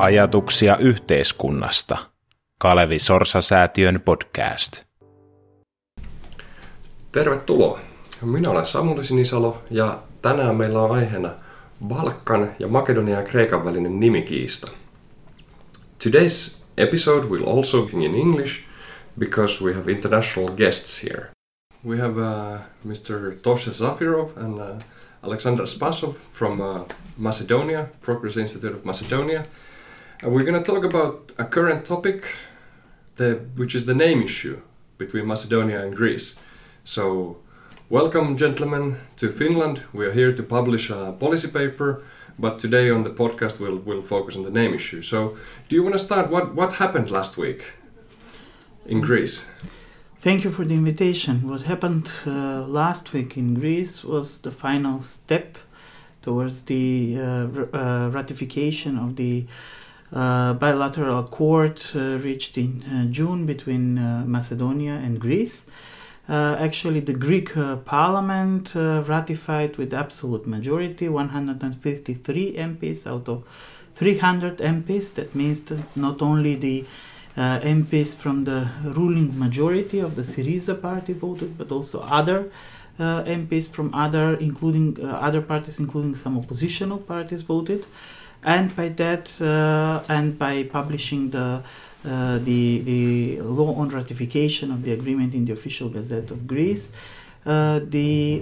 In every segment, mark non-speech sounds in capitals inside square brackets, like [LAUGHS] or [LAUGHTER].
Ajatuksia yhteiskunnasta. Kalevi Sorsa-säätiön podcast. Tervetuloa. Minä olen Samuli Sinisalo ja tänään meillä on aiheena Balkan ja Makedonia ja Kreikan välinen nimikiista. Today's episode will also be in English because we have international guests here. We have uh, Mr. Toshe Zafirov and uh, Alexander Spasov from uh, Macedonia, Progress Institute of Macedonia. And we're going to talk about a current topic, the, which is the name issue between Macedonia and Greece. So, welcome, gentlemen, to Finland. We are here to publish a policy paper, but today on the podcast we'll, we'll focus on the name issue. So, do you want to start? What, what happened last week in Greece? Thank you for the invitation. What happened uh, last week in Greece was the final step towards the uh, uh, ratification of the uh, bilateral accord uh, reached in uh, June between Macedonia and Greece. actually, the Greek parliament ratified with absolute majority 153 MPs out of 300 MPs. That means that not only the uh, MPs from the ruling majority of the Syriza party voted, but also other uh, MPs from other, including uh, other parties, including some oppositional parties, voted, and by that uh, and by publishing the uh, the the law on ratification of the agreement in the official Gazette of Greece, uh, the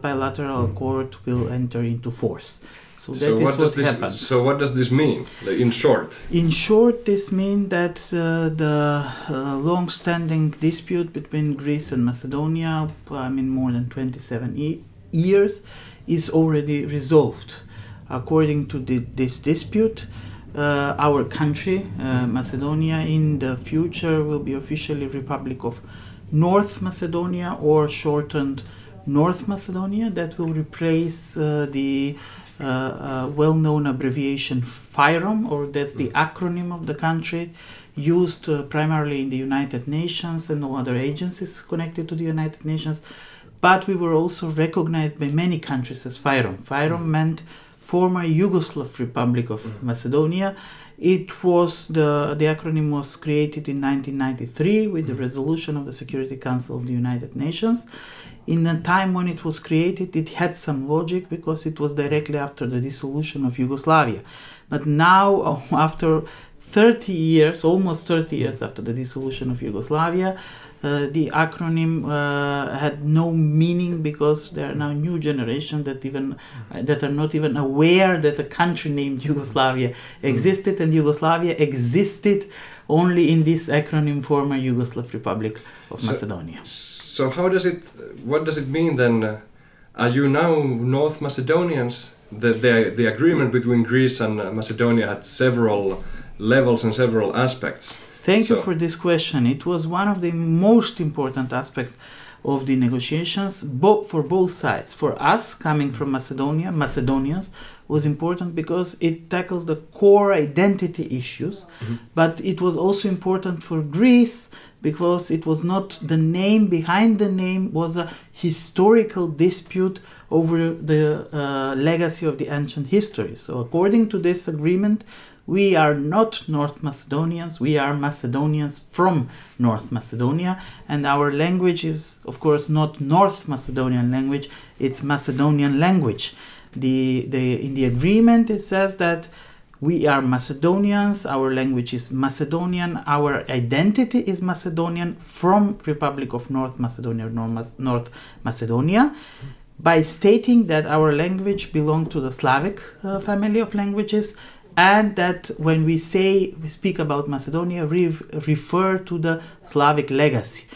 bilateral accord will enter into force. So, so what, does this, happened. So what does this mean, like in short? In short, this means that uh, the uh, long-standing dispute between Greece and Macedonia, I mean more than 27 e- years, is already resolved. According to the, this dispute, uh, our country, uh, Macedonia, in the future will be officially Republic of North Macedonia or shortened North Macedonia. That will replace uh, the uh, uh, well-known abbreviation FYROM, or that's the acronym of the country, used uh, primarily in the United Nations and no other agencies connected to the United Nations. But we were also recognized by many countries as FYROM. FYROM mm. meant former Yugoslav Republic of mm. Macedonia. It was the the acronym was created in 1993 with mm. the resolution of the Security Council of the United Nations in the time when it was created, it had some logic because it was directly after the dissolution of Yugoslavia. But now, [LAUGHS] after 30 years, almost 30 years after the dissolution of Yugoslavia, uh, the acronym uh, had no meaning because there are now new generations that even uh, that are not even aware that a country named Yugoslavia existed, and Yugoslavia existed only in this acronym former Yugoslav Republic of so, Macedonia. So how does it? What does it mean then? Are you now North Macedonians? The, the, the agreement between Greece and uh, Macedonia had several levels and several aspects. Thank so. you for this question. It was one of the most important aspects of the negotiations both for both sides for us coming from macedonia macedonians was important because it tackles the core identity issues mm-hmm. but it was also important for greece because it was not the name behind the name was a historical dispute over the uh, legacy of the ancient history. So according to this agreement, we are not North Macedonians, we are Macedonians from North Macedonia, and our language is, of course, not North Macedonian language, it's Macedonian language. The, the, in the agreement, it says that we are Macedonians, our language is Macedonian, our identity is Macedonian from Republic of North Macedonia, North Macedonia, by stating that our language belongs to the Slavic uh, family of languages and that when we say we speak about Macedonia, we refer to the Slavic legacy.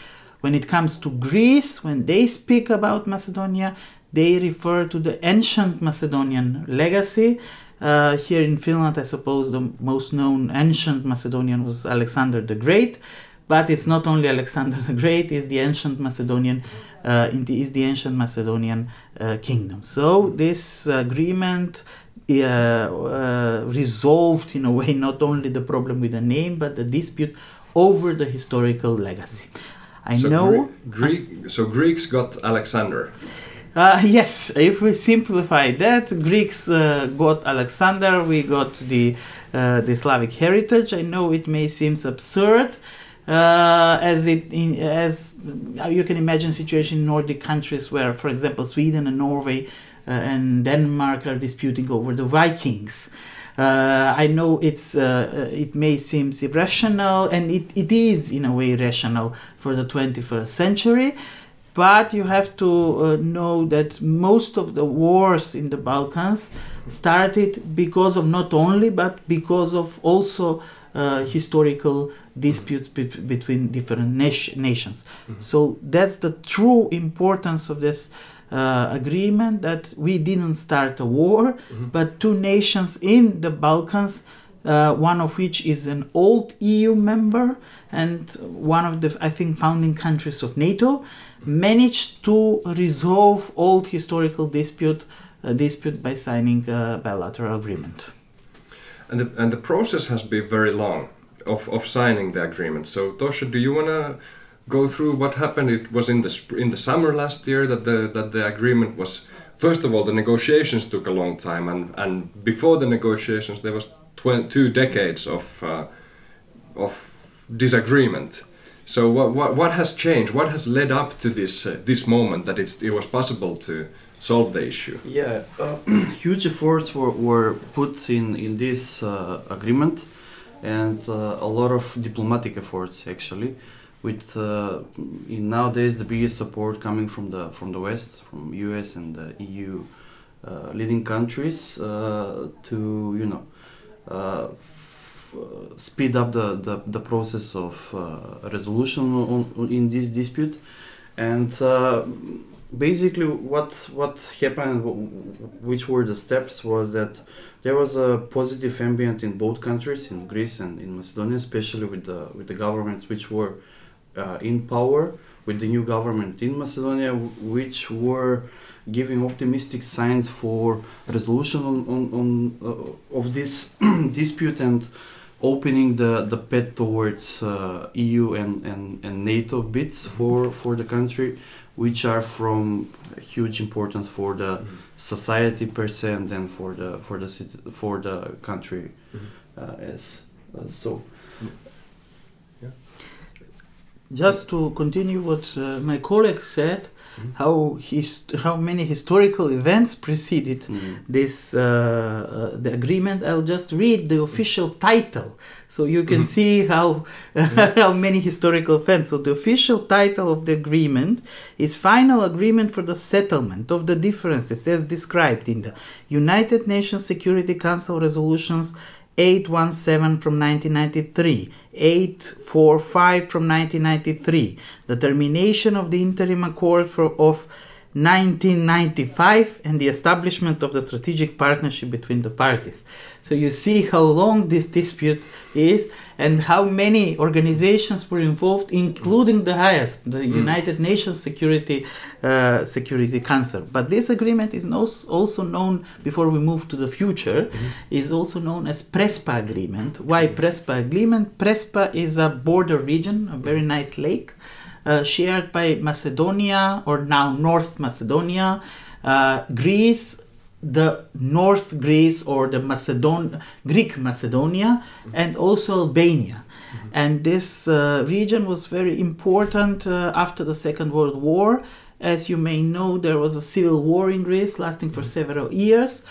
When it comes to Greece, when they speak about Macedonia, they refer to the ancient Macedonian legacy uh, here in Finland, I suppose the most known ancient Macedonian was Alexander the Great, but it's not only [LAUGHS] Alexander the Great; it's the ancient Macedonian, uh, the, is the ancient Macedonian uh, kingdom. So this agreement uh, uh, resolved in a way [LAUGHS] not only the problem with the name, but the dispute over the historical legacy. I so know. Greek, so Greeks got Alexander. Uh, yes, if we simplify that, Greeks uh, got Alexander, we got the uh, the Slavic heritage. I know it may seem absurd, uh, as it in, as you can imagine situation in Nordic countries where, for example, Sweden and Norway uh, and Denmark are disputing over the Vikings. Uh, I know it's uh, it may seem irrational, and it, it is in a way rational for the 21st century. But you have to uh, know that most of the wars in the Balkans started because of not only, but because of also uh, historical disputes be- between different nation- nations. So that's the true importance of this uh, agreement that we didn't start a war, but two nations in the Balkans, uh, one of which is an old EU member and one of the, I think, founding countries of NATO, managed to resolve old historical dispute uh, dispute by signing a bilateral agreement. And the, and the process has been very long of, of signing the agreement. So Toshe, do you wanna go through what happened? It was in the in the summer last year that the that the agreement was. First of all, the negotiations took a long time, and, and before the negotiations, there was tw- two decades of uh, of disagreement. So what, what what has changed? What has led up to this uh, this moment that it was possible to solve the issue? Yeah, uh, [CLEARS THROAT] huge efforts were, were put in in this uh, agreement, and uh, a lot of diplomatic efforts actually. With uh, in nowadays the biggest support coming from the from the West, from US and the EU uh, leading countries uh, to you know speed up the, the, the process of resolution on, on, in this dispute, and basically what what happened which were the steps was that there was a positive ambient in both countries in greece and in macedonia especially with the with the governments which were uh, in power with the new government in macedonia which were giving optimistic signs for resolution on, on, on uh, of this [CLEARS THROAT] dispute and opening the, the path towards uh, EU and, and, and NATO bids for, for the country, which are from huge importance for the society per se and then for the for the cit- for the country uh, as uh, so. Just to continue what uh, my colleague said, how his, how many historical events preceded mm, this uh, uh, the agreement. I'll just read the official title, so you can see how [LAUGHS] how many historical events. So the official title of the agreement is "Final Agreement for the Settlement of the Differences as described in the United Nations Security Council resolutions." 817 from 1993, 845 from 1993, the termination of the interim accord for, of 1995, and the establishment of the strategic partnership between the parties. So you see how long this dispute is and how many organizations were involved, including the highest, the United Nations Security uh, Security Council. But this agreement is also known, before we move to the future, is also known as Prespa Agreement. Why Prespa Agreement? Prespa is a border region, a very nice lake, uh, shared by Macedonia, or now North Macedonia, uh, Greece, the North Greece or the Macedon Greek Macedonia, and also Albania. And this uh, region was very important uh, after the Second World War. As you may know, there was a civil war in Greece lasting for several years.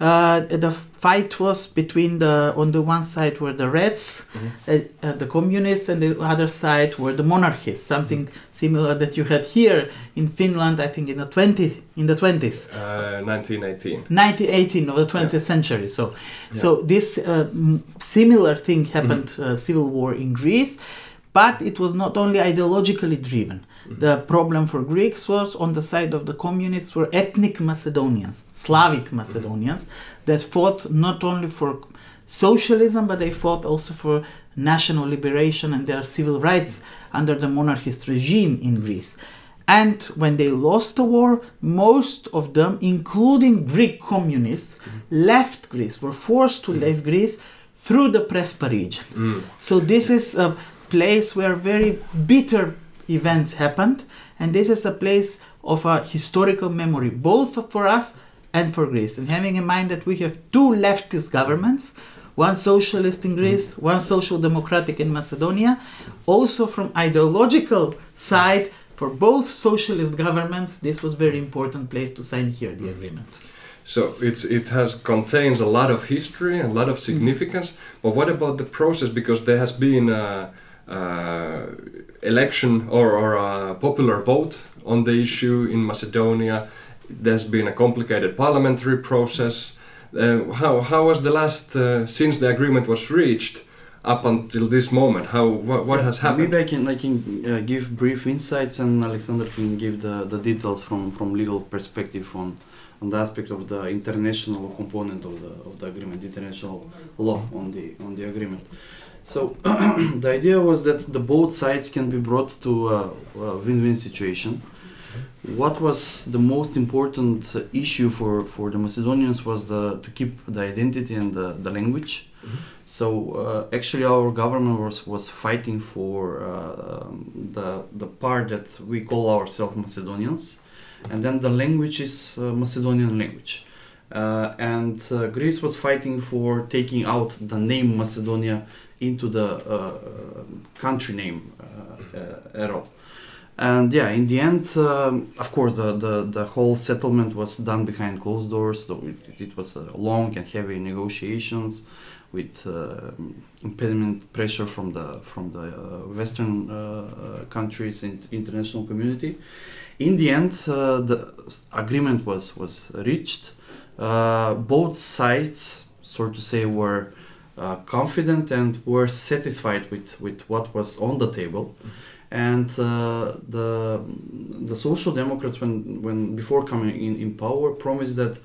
Uh, the fight was between the on the one side were the Reds, uh, uh, the communists, and the other side were the monarchists. Something similar that you had here in Finland, I think, in the 20 in the twenties. Uh, 1918. 1918 of the 20th century. So, so this uh, m- similar thing happened, uh, civil war in Greece, but it was not only ideologically driven. The problem for Greeks was on the side of the communists were ethnic Macedonians, Slavic mm-hmm. Macedonians, that fought not only for socialism, but they fought also for national liberation and their civil rights mm-hmm. under the monarchist regime in Greece. And when they lost the war, most of them, including Greek communists, mm-hmm. left Greece, were forced to leave Greece through the Prespa region. Mm. So this is a place where very bitter events happened, and this is a place of a historical memory, both for us and for Greece. And having in mind that we have two leftist governments, one socialist in Greece, mm. one social democratic in Macedonia, also from ideological side, for both socialist governments, this was very important place to sign here the mm. agreement. So it's it has contains a lot of history and a lot of mm. significance. But what about the process? Because there has been a, a election or, or a popular vote on the issue in Macedonia. There's been a complicated parliamentary process. Uh, how how was the last uh, since the agreement was reached? up until this moment how what, what has happened maybe i can i can uh, give brief insights and alexander can give the, the details from from legal perspective on on the aspect of the international component of the of the agreement, international law on the on the agreement. So [CLEARS THROAT] the idea was that the both sides can be brought to a, a win-win situation. What was the most important issue for, for the Macedonians was the to keep the identity and the, the language. Mm-hmm. So uh, actually, our government was, was fighting for uh, the the part that we call ourselves Macedonians, and then the language is uh, Macedonian language. Uh, and uh, Greece was fighting for taking out the name Macedonia into the country name at all. And yeah, in the end, um, of course, the, the, the whole settlement was done behind closed doors. So it, it was long and heavy negotiations with uh, impediment pressure from the from the uh, Western uh, countries and international community in the end, uh, the agreement was was reached. Uh, both sides, so to say, were uh, confident and were satisfied with, with what was on the table. Mm-hmm. And uh, the the Social Democrats, when when before coming in, in power, promised that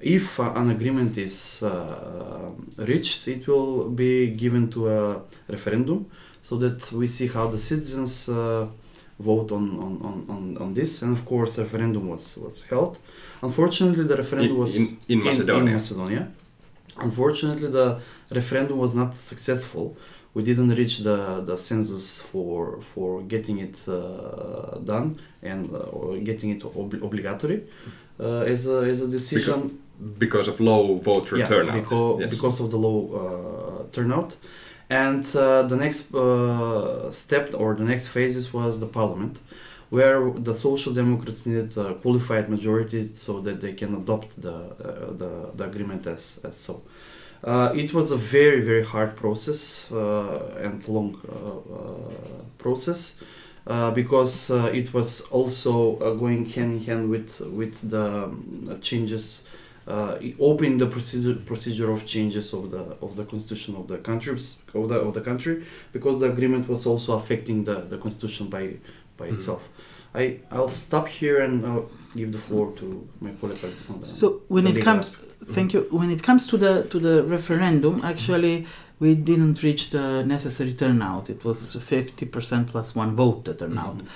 if uh, an agreement is uh, reached, it will be given to a referendum, so that we see how the citizens vote on, on, on, on this, and of course, referendum was, was held. Unfortunately, the referendum in, was in, in Macedonia. In, in Macedonia. Unfortunately, the referendum was not successful. We didn't reach the, the census for for getting it uh, done and uh, getting it ob- obligatory uh, as a as a decision because, because of low voter yeah, turnout. Because, yes. because of the low uh, turnout and uh, the next uh, step or the next phases was the parliament, where the Social Democrats needed a qualified majority so that they can adopt the uh, the, the, agreement as, as so. Uh, it was a very very hard process uh, and long uh, process. because it was also going hand in hand with with the um, changes uh, opening the procedure procedure of changes of the of the constitution of the countries of the of the country because the agreement was also affecting the, the constitution by by mm-hmm. itself. I I'll stop here and I'll give the floor to my colleague Alexander. So when it comes, mm-hmm. thank you. When it comes to the to the referendum, actually. We didn't reach the necessary turnout. It was 50% plus one vote the turnout. Mm-hmm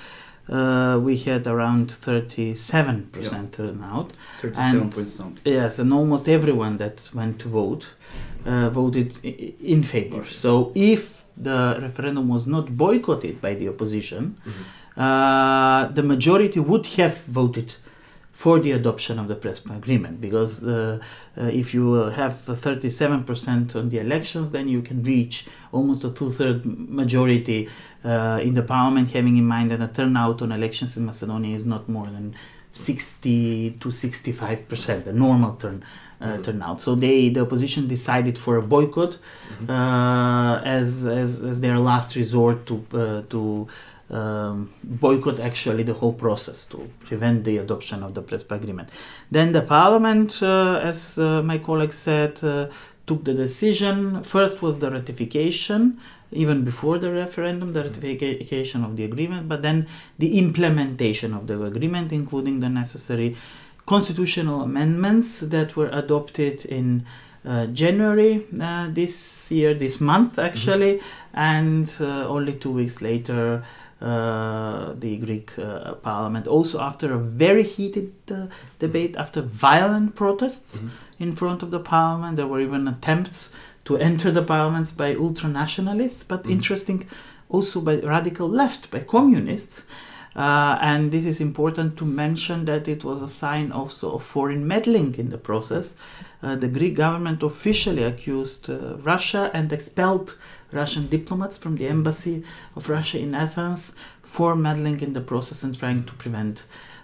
uh, we had around 37% yeah. turnout. 37 point something. Yes, and almost everyone that went to vote uh, voted in favor. So if the referendum was not boycotted by the opposition, mm-hmm. Uh, the majority would have voted for the adoption of the Prespa agreement because uh, uh, if you uh, have 37% on the elections, then you can reach almost a two-third majority uh, in the parliament, having in mind that the turnout on elections in Macedonia is not more than 60 to 65%, a normal turn. Uh, mm-hmm. turnout. So they, the opposition, decided for a boycott mm-hmm. uh, as, as as their last resort to to um, boycott actually the whole process to prevent the adoption of the Prespa agreement. Then the parliament, uh, as uh, my colleague said, uh, took the decision. First was the ratification, even before the referendum, the ratification of the agreement, but then the implementation of the agreement, including the necessary constitutional amendments that were adopted in uh, January uh, this year, this month actually, mm-hmm. and uh, only two weeks later, the Greek uh, parliament. Also, after a very heated uh, debate, after violent protests mm-hmm. in front of the parliament, there were even attempts to enter the parliaments by ultra nationalists. But mm-hmm. interesting also by radical left, by communists. Uh, and this is important to mention that it was a sign also of foreign meddling in the process. Uh, the Greek government officially accused uh, Russia and expelled Russian diplomats from the embassy of Russia in Athens for meddling in the process and trying to prevent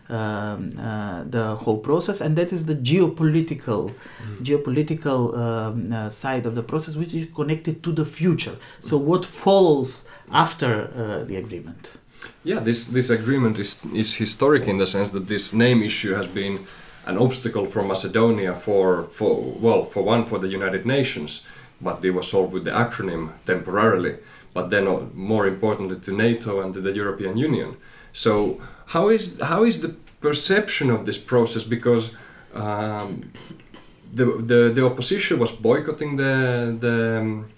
um, uh, the whole process, and that is the geopolitical, mm. geopolitical um, uh, side of the process, which is connected to the future. So, what follows after uh, the agreement? Yeah, this this agreement is is historic in the sense that this name issue has been an obstacle for Macedonia for for well for one for the United Nations, but it was solved with the acronym temporarily. But then, uh, more importantly, to NATO and to the European Union. So how is how is the perception of this process? Because um, the, the the opposition was boycotting the the um,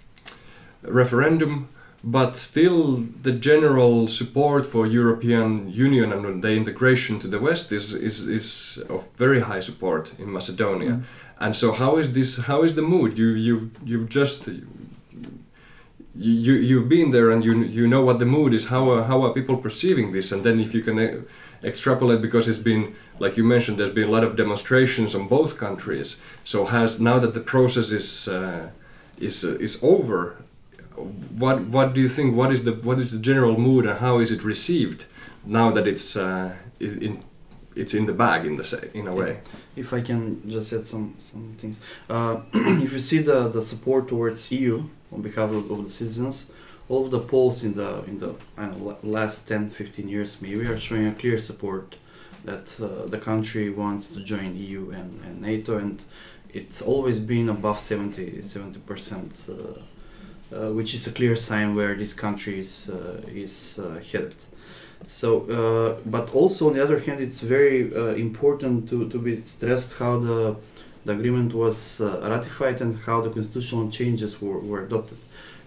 referendum, but still the general support for European Union and the integration to the West is is, is of very high support in Macedonia. Mm. And so, how is this? How is the mood? You you you've just you you've been there and you you know what the mood is how are, how are people perceiving this and then if you can uh, extrapolate because it's been like you mentioned there's been a lot of demonstrations on both countries so has now that the process is uh, is uh, is over what what do you think what is the what is the general mood and how is it received now that it's uh, in it's in the bag in the say in a way if i can just add some some things uh, [CLEARS THROAT] if you see the the support towards eu on behalf of, of the citizens. All of the polls in the in the know, last 10, 15 years maybe are showing a clear support that uh, the country wants to join EU and, and NATO, and it's always been above 70 percent, uh, which is a clear sign where this country is uh, is uh, headed. So, uh, but also on the other hand, it's very important to, to be stressed how the the agreement was uh, ratified and how the constitutional changes were, were adopted.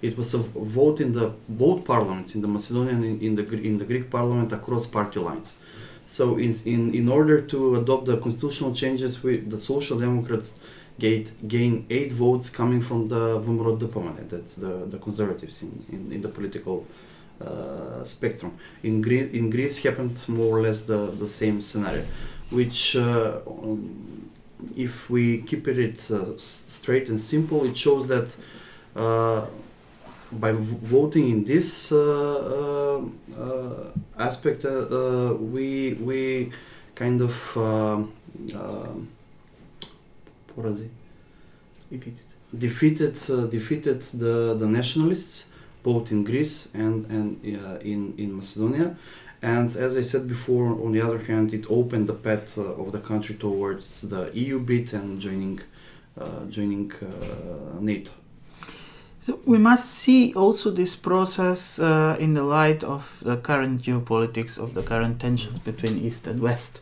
It was a vote in the both parliaments, in the Macedonian and in the in the Greek parliament across party lines. So in in, in order to adopt the constitutional changes, we, the Social Democrats gained gain eight votes coming from the VMRO-DPMNE, that's the, the conservatives in, in, in the political uh, spectrum. In Greece, in Greece happened more or less the, the same scenario, which uh, if we keep it uh, straight and simple, it shows that uh, by voting in this uh, uh aspect, we we kind of what is it? Defeated. Defeated defeated the the nationalists both in Greece and and in in Macedonia and as I said before, on the other hand, it opened the path uh, of the country towards the EU bit and joining, uh, joining uh, NATO. So we must see also this process uh, in the light of the current geopolitics, of the current tensions between East and West.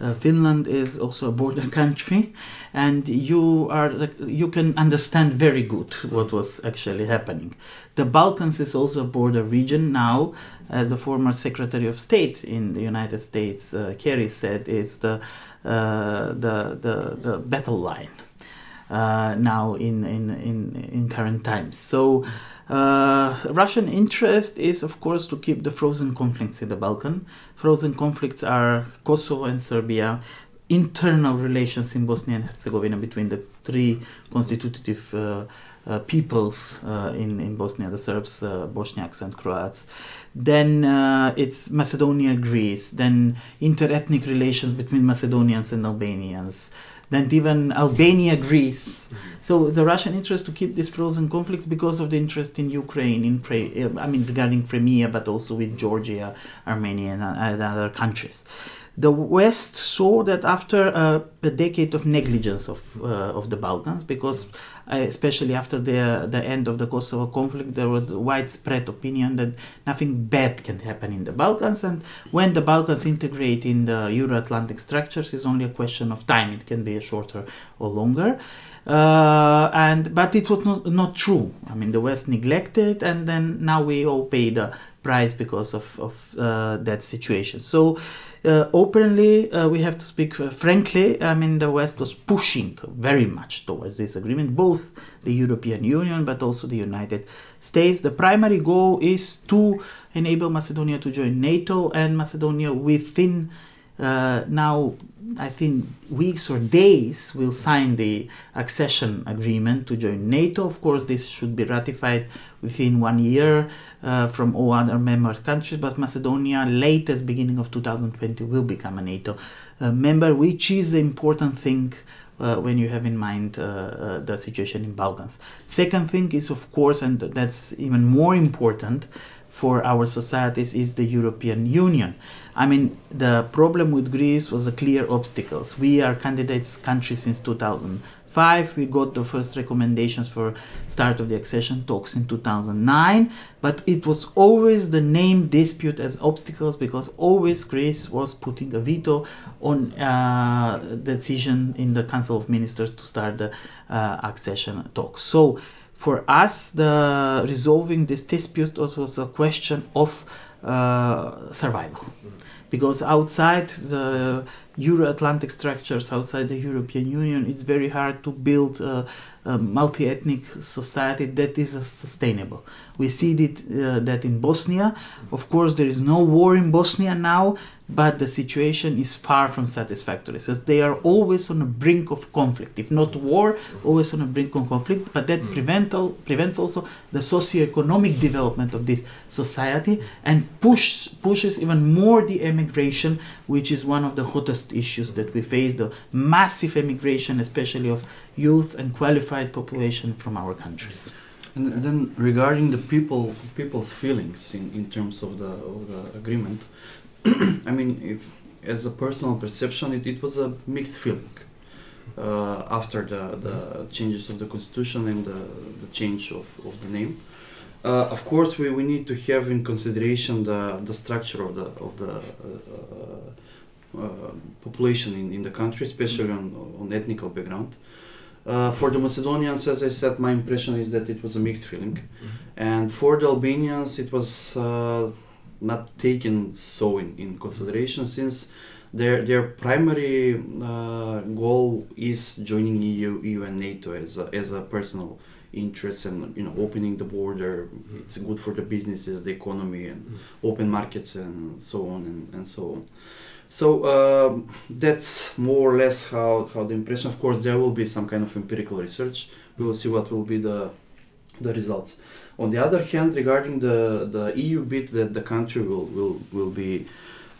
Uh, Finland is also a border [LAUGHS] country, and you are you can understand very good what was actually happening. The Balkans is also a border region now, as the former Secretary of State in the United States, uh, Kerry said, it's the uh, the, the the battle line. Uh, now in, in, in, in current times. So uh, Russian interest is, of course, to keep the frozen conflicts in the Balkan. Frozen conflicts are Kosovo and Serbia, internal relations in Bosnia and Herzegovina between the three constitutive uh, uh, peoples uh, in, in Bosnia, the Serbs, uh, Bosniaks, and Croats. Then uh, it's Macedonia, Greece. Then interethnic relations between Macedonians and Albanians then even Albania, Greece. Mm-hmm. So the Russian interest to keep these frozen conflicts because of the interest in Ukraine, in I mean regarding Crimea, but also with Georgia, Armenia, and, and other countries the West saw that after a, a decade of negligence of uh, of the Balkans, because uh, especially after the the end of the Kosovo conflict, there was a widespread opinion that nothing bad can happen in the Balkans, and when the Balkans integrate in the Euro-Atlantic structures, is only a question of time. It can be shorter or longer. Uh, and but it was not, not true. I mean, the West neglected, and then now we all pay the price because of of uh, that situation. So. Uh, openly, uh, we have to speak uh, frankly. I mean, the West was pushing very much towards this agreement, both the European Union but also the United States. The primary goal is to enable Macedonia to join NATO and Macedonia within uh, now I think weeks or days will sign the accession agreement to join NATO. Of course, this should be ratified within one year uh, from all other member countries, but Macedonia, latest beginning of 2020, will become a NATO uh, member, which is an important thing. Uh, when you have in mind uh, uh, the situation in Balkans. Second thing is, of course, and that's even more important for our societies, is the European Union. I mean, the problem with Greece was the clear obstacles. We are candidates country since 2005. We got the first recommendations for start of the accession talks in 2009, but it was always the name dispute as obstacles because always Greece was putting a veto on uh, decision in the Council of Ministers to start the uh, accession talks. So for us, the resolving this dispute was a question of uh, survival. Because outside the Euro-Atlantic structures, outside the European Union, it's very hard to build a, a multi-ethnic society that is sustainable. We see it, uh, that in Bosnia. Of course, there is no war in Bosnia now, but the situation is far from satisfactory. So they are always on the brink of conflict, if not war, always on the brink of conflict. But that Mm. prevent al- prevents also the socio-economic development of this society and push, pushes even more the emigration, which is one of the hottest issues that we face: the massive emigration, especially of youth and qualified population from our countries. And then regarding the people people's feelings in, in terms of the of the agreement, [CLEARS THROAT] I mean, if, as a personal perception, it, it was a mixed feeling uh, after the, the changes of the constitution and the, the change of, of the name. Uh, of course, we, we need to have in consideration the, the structure of the of the uh, uh, population in, in the country, especially on, on ethnical background. Uh, for the Macedonians, as I said, my impression is that it was a mixed feeling, and for the Albanians, it was uh, not taken so in, in consideration since their their primary uh, goal is joining EU, EU and NATO as a, as a personal interest and you know opening the border. It's good for the businesses, the economy, and open markets and so on and, and so on. So um, that's more or less how, how the impression. Of course, there will be some kind of empirical research. We will see what will be the the results. On the other hand, regarding the, the EU bit that the country will will, will be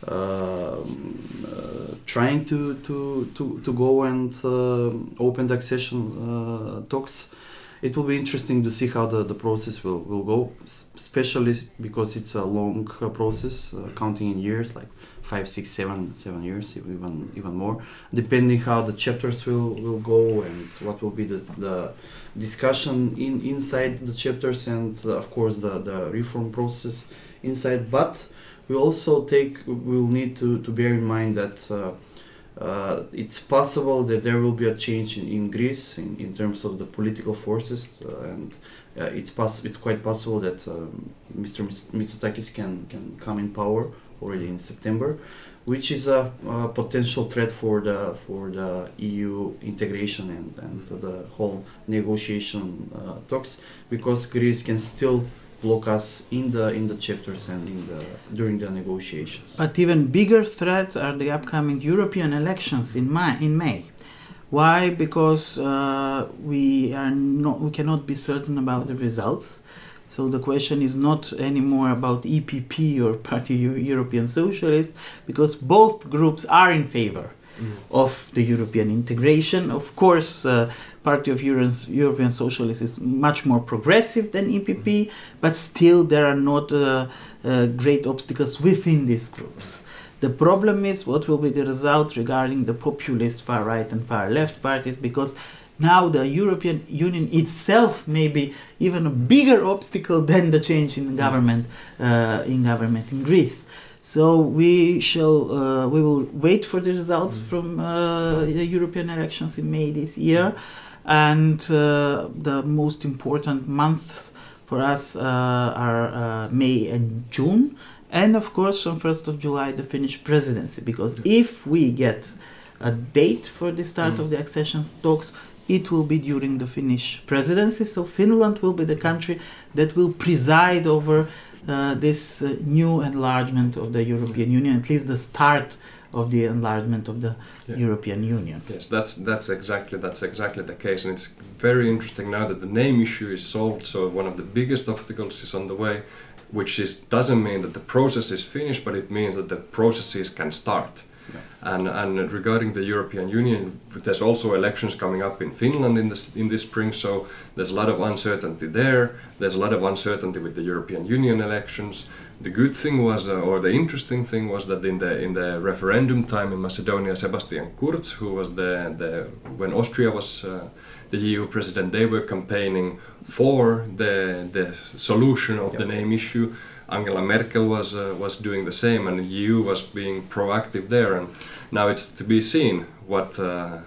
um, uh, trying to, to, to, to go and uh, open the accession uh, talks, it will be interesting to see how the, the process will, will go, especially because it's a long uh, process, uh, counting in years, like five, six, seven, seven years, even even more, depending how the chapters will, will go and what will be the, the discussion in inside the chapters and uh, of course the, the reform process inside. But we also take we'll need to, to bear in mind that uh, uh, it's possible that there will be a change in, in Greece in, in terms of the political forces, uh, and uh, it's it's quite possible that um, Mr. Mitsotakis can can come in power already in September, which is a, a potential threat for the for the EU integration and, and the whole negotiation uh, talks, because Greece can still block us in the in the chapters and in the during the negotiations. But even bigger threat are the upcoming European elections in May. In May. Why? Because uh, we are not, we cannot be certain about the results. So the question is not anymore about EPP or Party European Socialist, because both groups are in favor of the European integration. Of course, uh, Party of Euro- European Socialists is much more progressive than EPP, but still there are not uh, uh, great obstacles within these groups. The problem is what will be the result regarding the populist far right and far left parties because now the European Union itself may be even a bigger obstacle than the change in government uh, in government in Greece. So we shall uh, we will wait for the results from uh, the European elections in May this year. And uh, the most important months for us uh, are uh, May and June, and of course on 1st of July the Finnish presidency. Because if we get a date for the start Mm. of the accession talks, it will be during the Finnish presidency. So Finland will be the country that will preside over uh, this uh, new enlargement of the European Union, at least the start of the enlargement of the Yeah. European Union. Yes, that's that's exactly that's exactly the case, and it's very interesting now that the name issue is solved. So one of the biggest obstacles is on the way, which is doesn't mean that the process is finished, but it means that the processes can start. And and regarding the European Union, there's also elections coming up in Finland in this in this spring. So there's a lot of uncertainty there. There's a lot of uncertainty with the European Union elections. The good thing was, uh, or the interesting thing was that in the in the referendum time in Macedonia, Sebastian Kurz, who was the the when Austria was uh, the EU president, they were campaigning for the the solution of the name issue. Angela Merkel was uh, was doing the same, and the EU was being proactive there. And now it's to be seen what uh,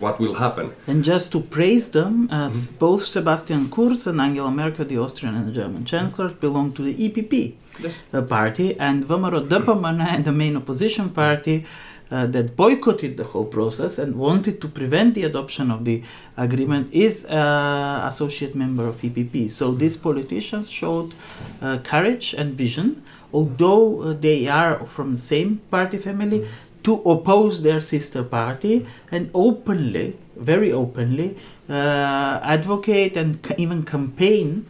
what will happen. And just to praise them, as both Sebastian Kurz and Angela Merkel, the Austrian and the German chancellor, belong to the EPP Yes. uh, party, and VMRO-DPMNE, the main opposition party, uh, that boycotted the whole process and wanted to prevent the adoption of the agreement, is uh, associate member of EPP. So these politicians showed uh, courage and vision, although uh, they are from the same party family, to oppose their sister party and openly, very openly, uh, advocate and even campaign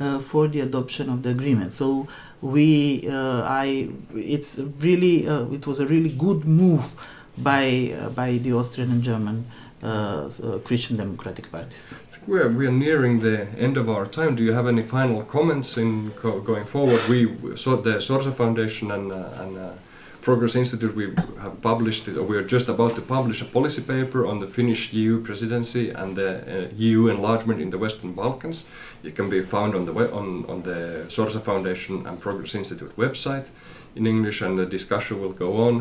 uh, for the adoption of the agreement. So we, uh, I, it's really, uh, it was a really good move by uh, by the Austrian and German Christian Democratic parties. We are, we are nearing the end of our time. Do you have any final comments in co- going forward? We the Sorsa Foundation and uh, and uh, Progress Institute we have published it, or we are just about to publish a policy paper on the Finnish EU presidency and the uh, EU enlargement in the Western Balkans. It can be found on the we- on on the Sorsa Foundation and Progress Institute website in English, and the discussion will go on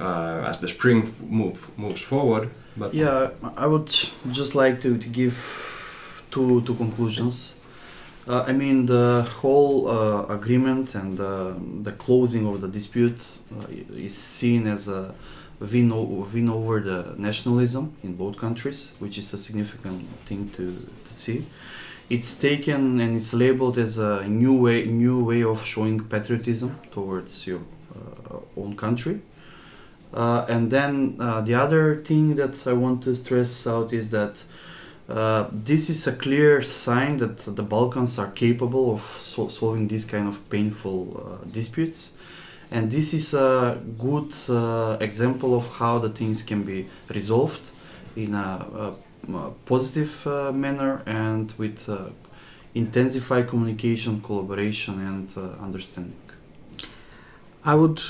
uh, as the spring move moves forward. But Yeah, I would just like to, to give two two conclusions. Uh, I mean, the whole uh, agreement and uh, the closing of the dispute uh, is seen as a win, win over the nationalism in both countries, which is a significant thing to, to see. It's taken and it's labeled as a new way, new way of showing patriotism towards your uh, own country. Uh, and then the other thing that I want to stress out is that uh, this is a clear sign that the Balkans are capable of so- solving these kind of painful uh, disputes. And this is a good uh, example of how the things can be resolved in a, a- a positive uh, manner and with uh, intensified communication, collaboration, and understanding. I would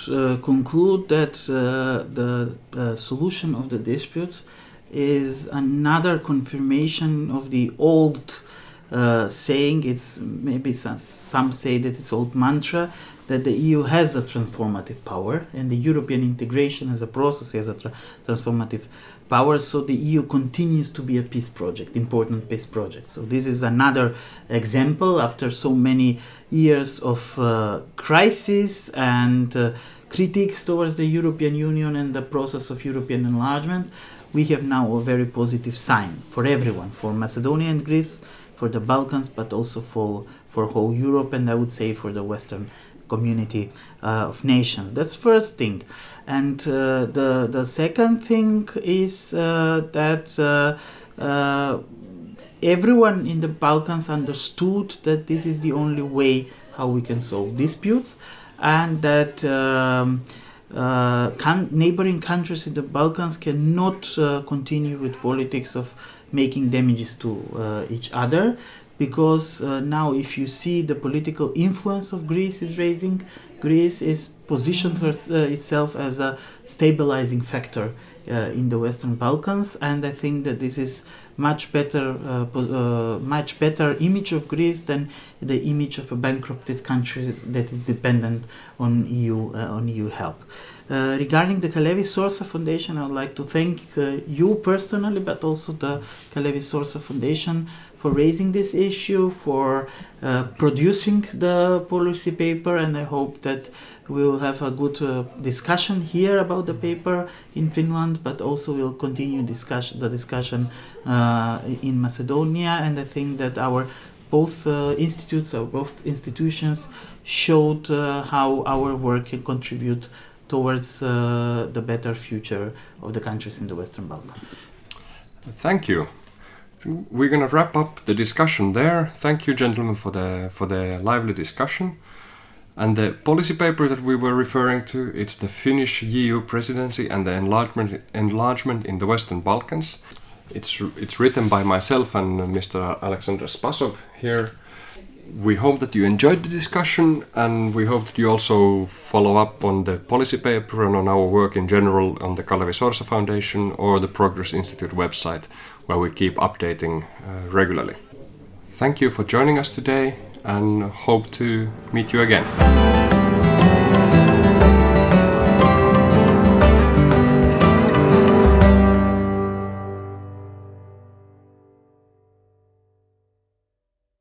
conclude that the solution of the dispute is another confirmation of the old uh, saying. It's maybe some, some say that it's old mantra that the EU has a transformative power and the European integration as a process has a tra- transformative power. So the EU continues to be a peace project, important peace project. So this is another example after so many years of uh, crisis and uh, critiques towards the European Union and the process of European enlargement, we have now a very positive sign for everyone, for Macedonia and Greece, for the Balkans, but also for for whole Europe, and I would say for the Western community uh, of nations. That's first thing, and uh, the the second thing is uh, that. Uh, uh, everyone in the Balkans understood that this is the only way how we can solve disputes, and that um, uh, can- neighboring countries in the Balkans cannot uh, continue with politics of making damages to uh, each other. Because uh, now, if you see the political influence of Greece is raising, Greece is positioned her, uh, itself as a stabilizing factor in the Western Balkans, and I think that this is much better, uh, uh, much better image of Greece than the image of a bankrupted country that is dependent on EU uh, on EU help. Uh, regarding the Kalevi Sorsa Foundation, I would like to thank uh, you personally, but also the Kalevi Sorsa Foundation for raising this issue, for uh, producing the policy paper, and I hope that we will have a good uh, discussion here about the paper in Finland, but also we'll continue discuss the discussion uh, in Macedonia. And I think that our both uh, institutes or both institutions showed uh, how our work can contribute towards uh, the better future of the countries in the Western Balkans. Thank you. We're going to wrap up the discussion there. Thank you, gentlemen, for the for the lively discussion. And the policy paper that we were referring to, it's the Finnish EU presidency and the enlargement enlargement in the Western Balkans. It's it's written by myself and Mr. Alexander Spasov here. We hope that you enjoyed the discussion and we hope that you also follow up on the policy paper and on our work in general on the Kalevi Sorsa Foundation or the Progress Institute website where we keep updating uh, regularly. Thank you for joining us today and hope to meet you again.